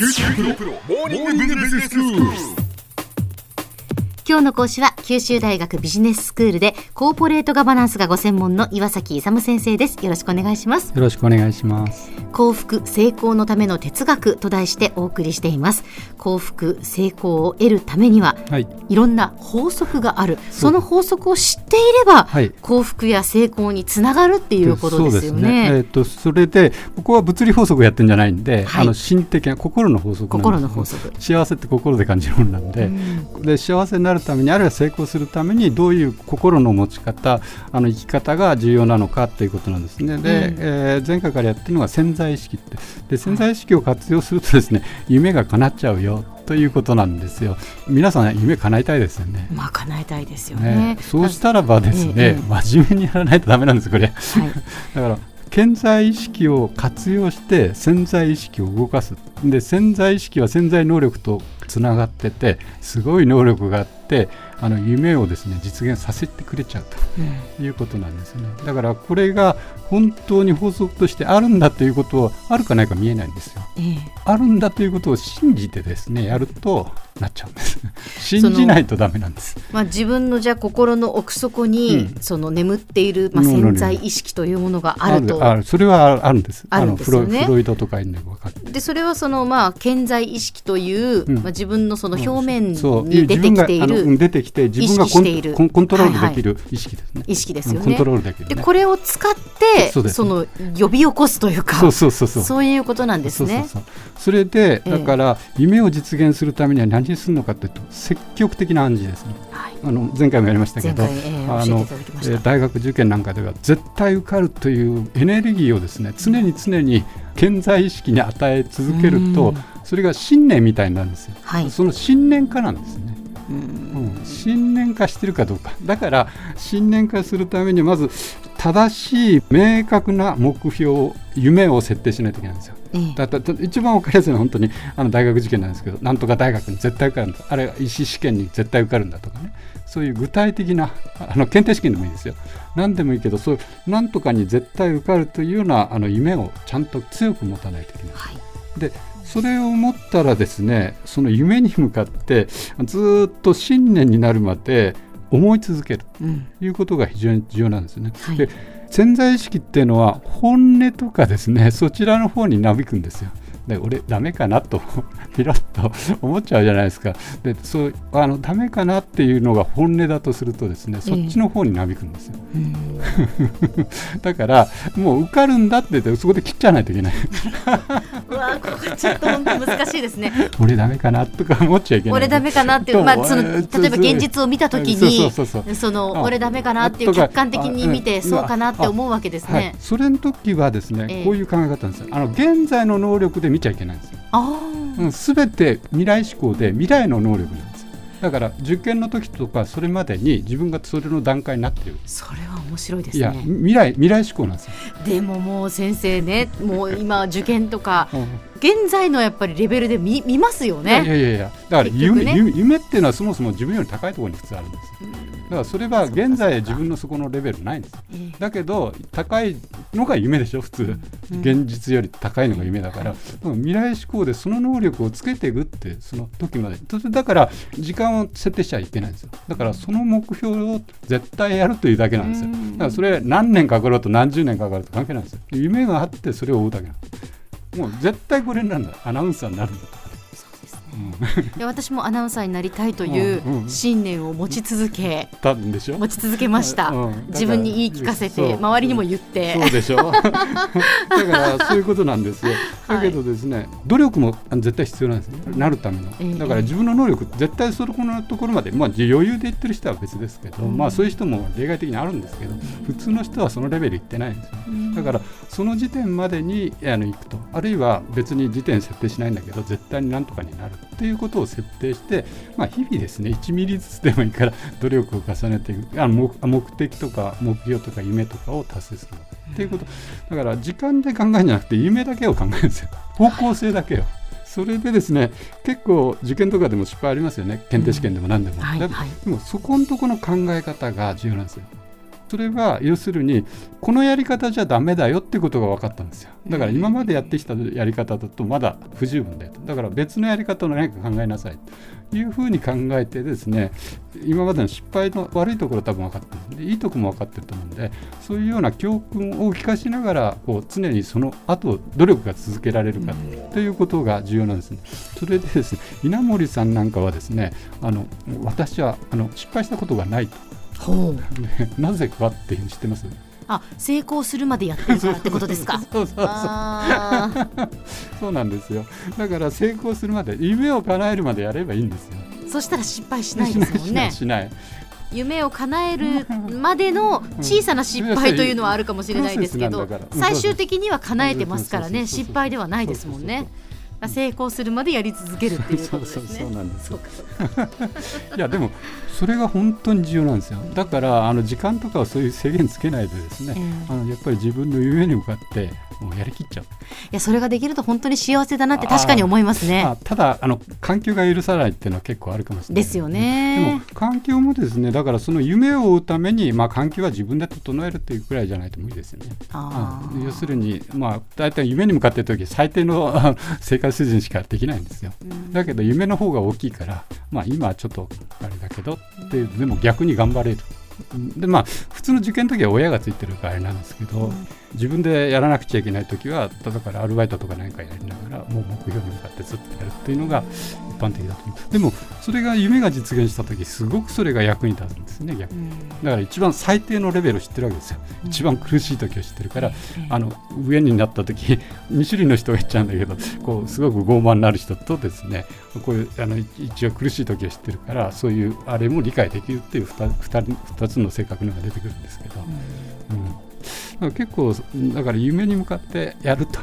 큐티 프로 모닝 비즈니스 스쿨 今日の講師は九州大学ビジネススクールでコーポレートガバナンスがご専門の岩崎勇先生です。よろしくお願いします。よろしくお願いします。幸福成功のための哲学と題してお送りしています。幸福成功を得るためには、はい、いろんな法則がある。その法則を知っていれば、はい、幸福や成功につながるっていうことですよね。ね。えーと、それでここは物理法則をやってるんじゃないんで、はい、あの心的な心の法則心の法則。幸せって心で感じるものなんで。うん、で幸せになるためにあるいは成功するためにどういう心の持ち方あの生き方が重要なのかということなんですね。で、うん、えー、前回からやってるのが潜在意識ってで潜在意識を活用するとですね夢が叶っちゃうよということなんですよ。皆さん夢叶えたいですよね。まあ叶えたいですよね。ねそうしたらばですね、ええ、真面目にやらないとダメなんですこれ。はい、だから潜在意識を活用して潜在意識を動かすで潜在意識は潜在能力とつながっててすごい能力があってあの夢をですね実現させてくれちゃうということなんですね、うん、だからこれが本当に法則としてあるんだということはあるかないか見えないんですよ、えー、あるんだということを信じてですねやるとなっちゃうんです。信じないとダメなんです。まあ自分のじゃ心の奥底に、うん、その眠っているまあ潜在意識というものがあると。あるそれはあるんです。あるんですよね。フロイドとかに分かって。でそれはそのまあ潜在意識という、うん、まあ自分のその表面に出てきている、出てきて自分がコンコントロールできる。意識ですね、はいはい、意識ですよね、コントロールできる、ね、でこれを使ってその呼び起こすというかそうそうそうそう。そういうことなんですね。それでだから、夢を実現するためには何するのかというと積極的な暗示ですね、はい、あの前回もやりましたけど、えー、あの大学受験なんかでは絶対受かるというエネルギーをですね常に常に健在意識に与え続けるとそれが信念みたいになるんですよ、はい、その信念化なんですねうん、信念化してるかどうか。だから信念化するためにまず正しい明確な目標夢を設定しないといけないんですよ。だだ一番分かりやすいのは本当にあの大学受験なんですけどなんとか大学に絶対受かるんだあれは医師試験に絶対受かるんだとかね。そういう具体的なあの検定試験でもいいですよ。何でもいいけどそうなんとかに絶対受かるというようなあの夢をちゃんと強く持たないといけない。はい、でそれを持ったらですねその夢に向かってずっと信念になるまで思い続ける。ということが非常に重要なんですね。はい、で潜在意識っていうのは本音とかですねそちらの方になびくんですよ。で俺ダメかなと ピロッと思っちゃうじゃないですか。でそうあのダメかなっていうのが本音だとするとですねそっちの方になびくんですよ、えー、だからもう受かるんだって言ってそこで切っちゃわないといけない。うわここちょっと本当難しいですね。俺ダメかなとか思っちゃいけない。俺ダメかなっていう、まあ、その例えば現実を見た時にその俺ダメかなっていう客観的に見てそうかなって思うわけですね、はい、それの時はですね、えー、こういう考え方ですよ。あの現在の能力で見ちゃいけないんですよ。す、べ、て未来志向で未来の能力ですよ。だから受験の時とかそれまでに自分がそれの段階になってる。それは面白いですね。いや未来未来志向なんですよ。でももう先生ねもう今受験とか、現在のやっぱりレベルで見見ますよね。いやいやいやだから夢ね、夢っていうのはそもそも自分より高いところに普通あるんですよ、だからそれは現在自分のそこのレベルないんです、だけど高いのが夢でしょ普通、現実より高いのが夢だから、未来志向でその能力をつけていくってその時まで。だから時間を設定しちゃいけないんですよ。だからその目標を絶対やるというだけなんですよ。だからそれ何年かかろうと何十年かかると関係ないんですよ。夢があってそれを追うだけなんですもう絶対これなんだ。アナウンサーになるんだと。で私もアナウンサーになりたいという信念を持ち続け、たんでしょ？持ち続けました、自分に言い聞かせて周りにも言って。そう。でしょ？だからそういうことなんですよ。だけどですね、努力も絶対必要なんですね。なるための、だから自分の能力絶対そこのところまで、まあ、余裕で言ってる人は別ですけど、まあそういう人も例外的にあるんですけど、普通の人はそのレベルいってないんですよ、だからその時点までにあの行くと。あるいは別に時点設定しないんだけど絶対になんとかになるっていうことを設定して、まあ、日々ですね1ミリずつでもいいから努力を重ねていく。あの目的とか目標とか夢とかを達成する。っていうこと。だから時間で考えるんじゃなくて夢だけを考えるんですよ。方向性だけを。それでですね結構受験とかでも失敗ありますよね。検定試験でも何でも、でもそこのところの考え方が重要なんですよそれは要するにこのやり方じゃダメだよってことが分かったんですよだから今までやってきたやり方だとまだ不十分だよとだから別のやり方の何か考えなさいというふうに考えてですね今までの失敗の悪いところ多分分かってるんでいいところも分かってると思うんでそういうような教訓を聞かしながらこう常にその後努力が続けられるかということが重要なんですね。それでですね稲森さんなんかはですねあの私はあの失敗したことがないと。ほうなぜかって知ってます？あ成功するまでやってるからってことですか？そうそうそうそう。なんですよ。だから成功するまで夢を叶えるまでやればいいんですよ。そしたら失敗しないですもんね。しない。夢を叶えるまでの小さな失敗というのはあるかもしれないですけど最終的には叶えてますからね。失敗ではないですもんね。成功するまでやり続けるっていうことですね。そうなんです いやでもそれが本当に重要なんですよ。だからあの時間とかはそういう制限つけないでですね、えー、あのやっぱり自分の夢に向かってもうやりきっちゃう。いやそれができると本当に幸せだなって確かに思いますね。ただあの環境が許さないっていうのは結構あるかもしれないですよね。でも環境もですねだからその夢を追うためにまあ環境は自分で整えるっていうくらいじゃないと無理ですよね。あ要するにまあ大体夢に向かってる時最低の生活水準しかできないんですよ。だけど夢の方が大きいからまあ今はちょっとあれだけどってでも逆に頑張れる。でまあ普通の受験の時は親がついてるからあれなんですけど、うん、自分でやらなくちゃいけない時は例えばアルバイトとか何かやりながらもう目標に向かってずっとやるっていうのが一般的だと思うでもそれが夢が実現した時すごくそれが役に立つんですね逆。に、うん、だから一番最低のレベルを知ってるわけですよ、うん、一番苦しい時を知ってるから、あの上になった時 2種類の人が言っちゃうんだけどこうすごく傲慢になる人とですねこういうあの一応苦しい時を知ってるからそういうあれも理解できるっていう 2, 2, 2つの性格のが出てくるんですけど、うん、結構だから夢に向かってやると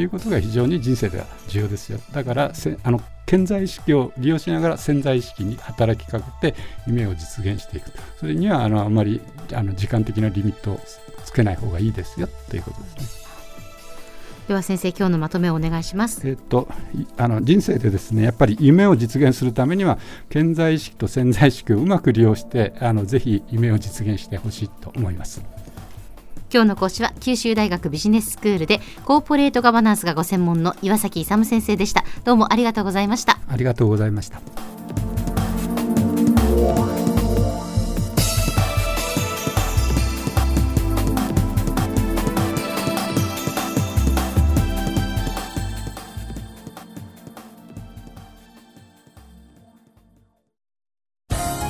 いうことが非常に人生では重要ですよだからあの潜在意識を利用しながら潜在意識に働きかけて夢を実現していくそれにはあのあまりあの時間的なリミットをつけない方がいいですよということですね。では先生今日のまとめをお願いします。えっとあの人生でですねやっぱり夢を実現するためには潜在意識と潜在意識をうまく利用してあのぜひ夢を実現してほしいと思います。今日の講師は九州大学ビジネススクールでコーポレートガバナンスがご専門の岩崎勇先生でした。どうもありがとうございました。ありがとうございました。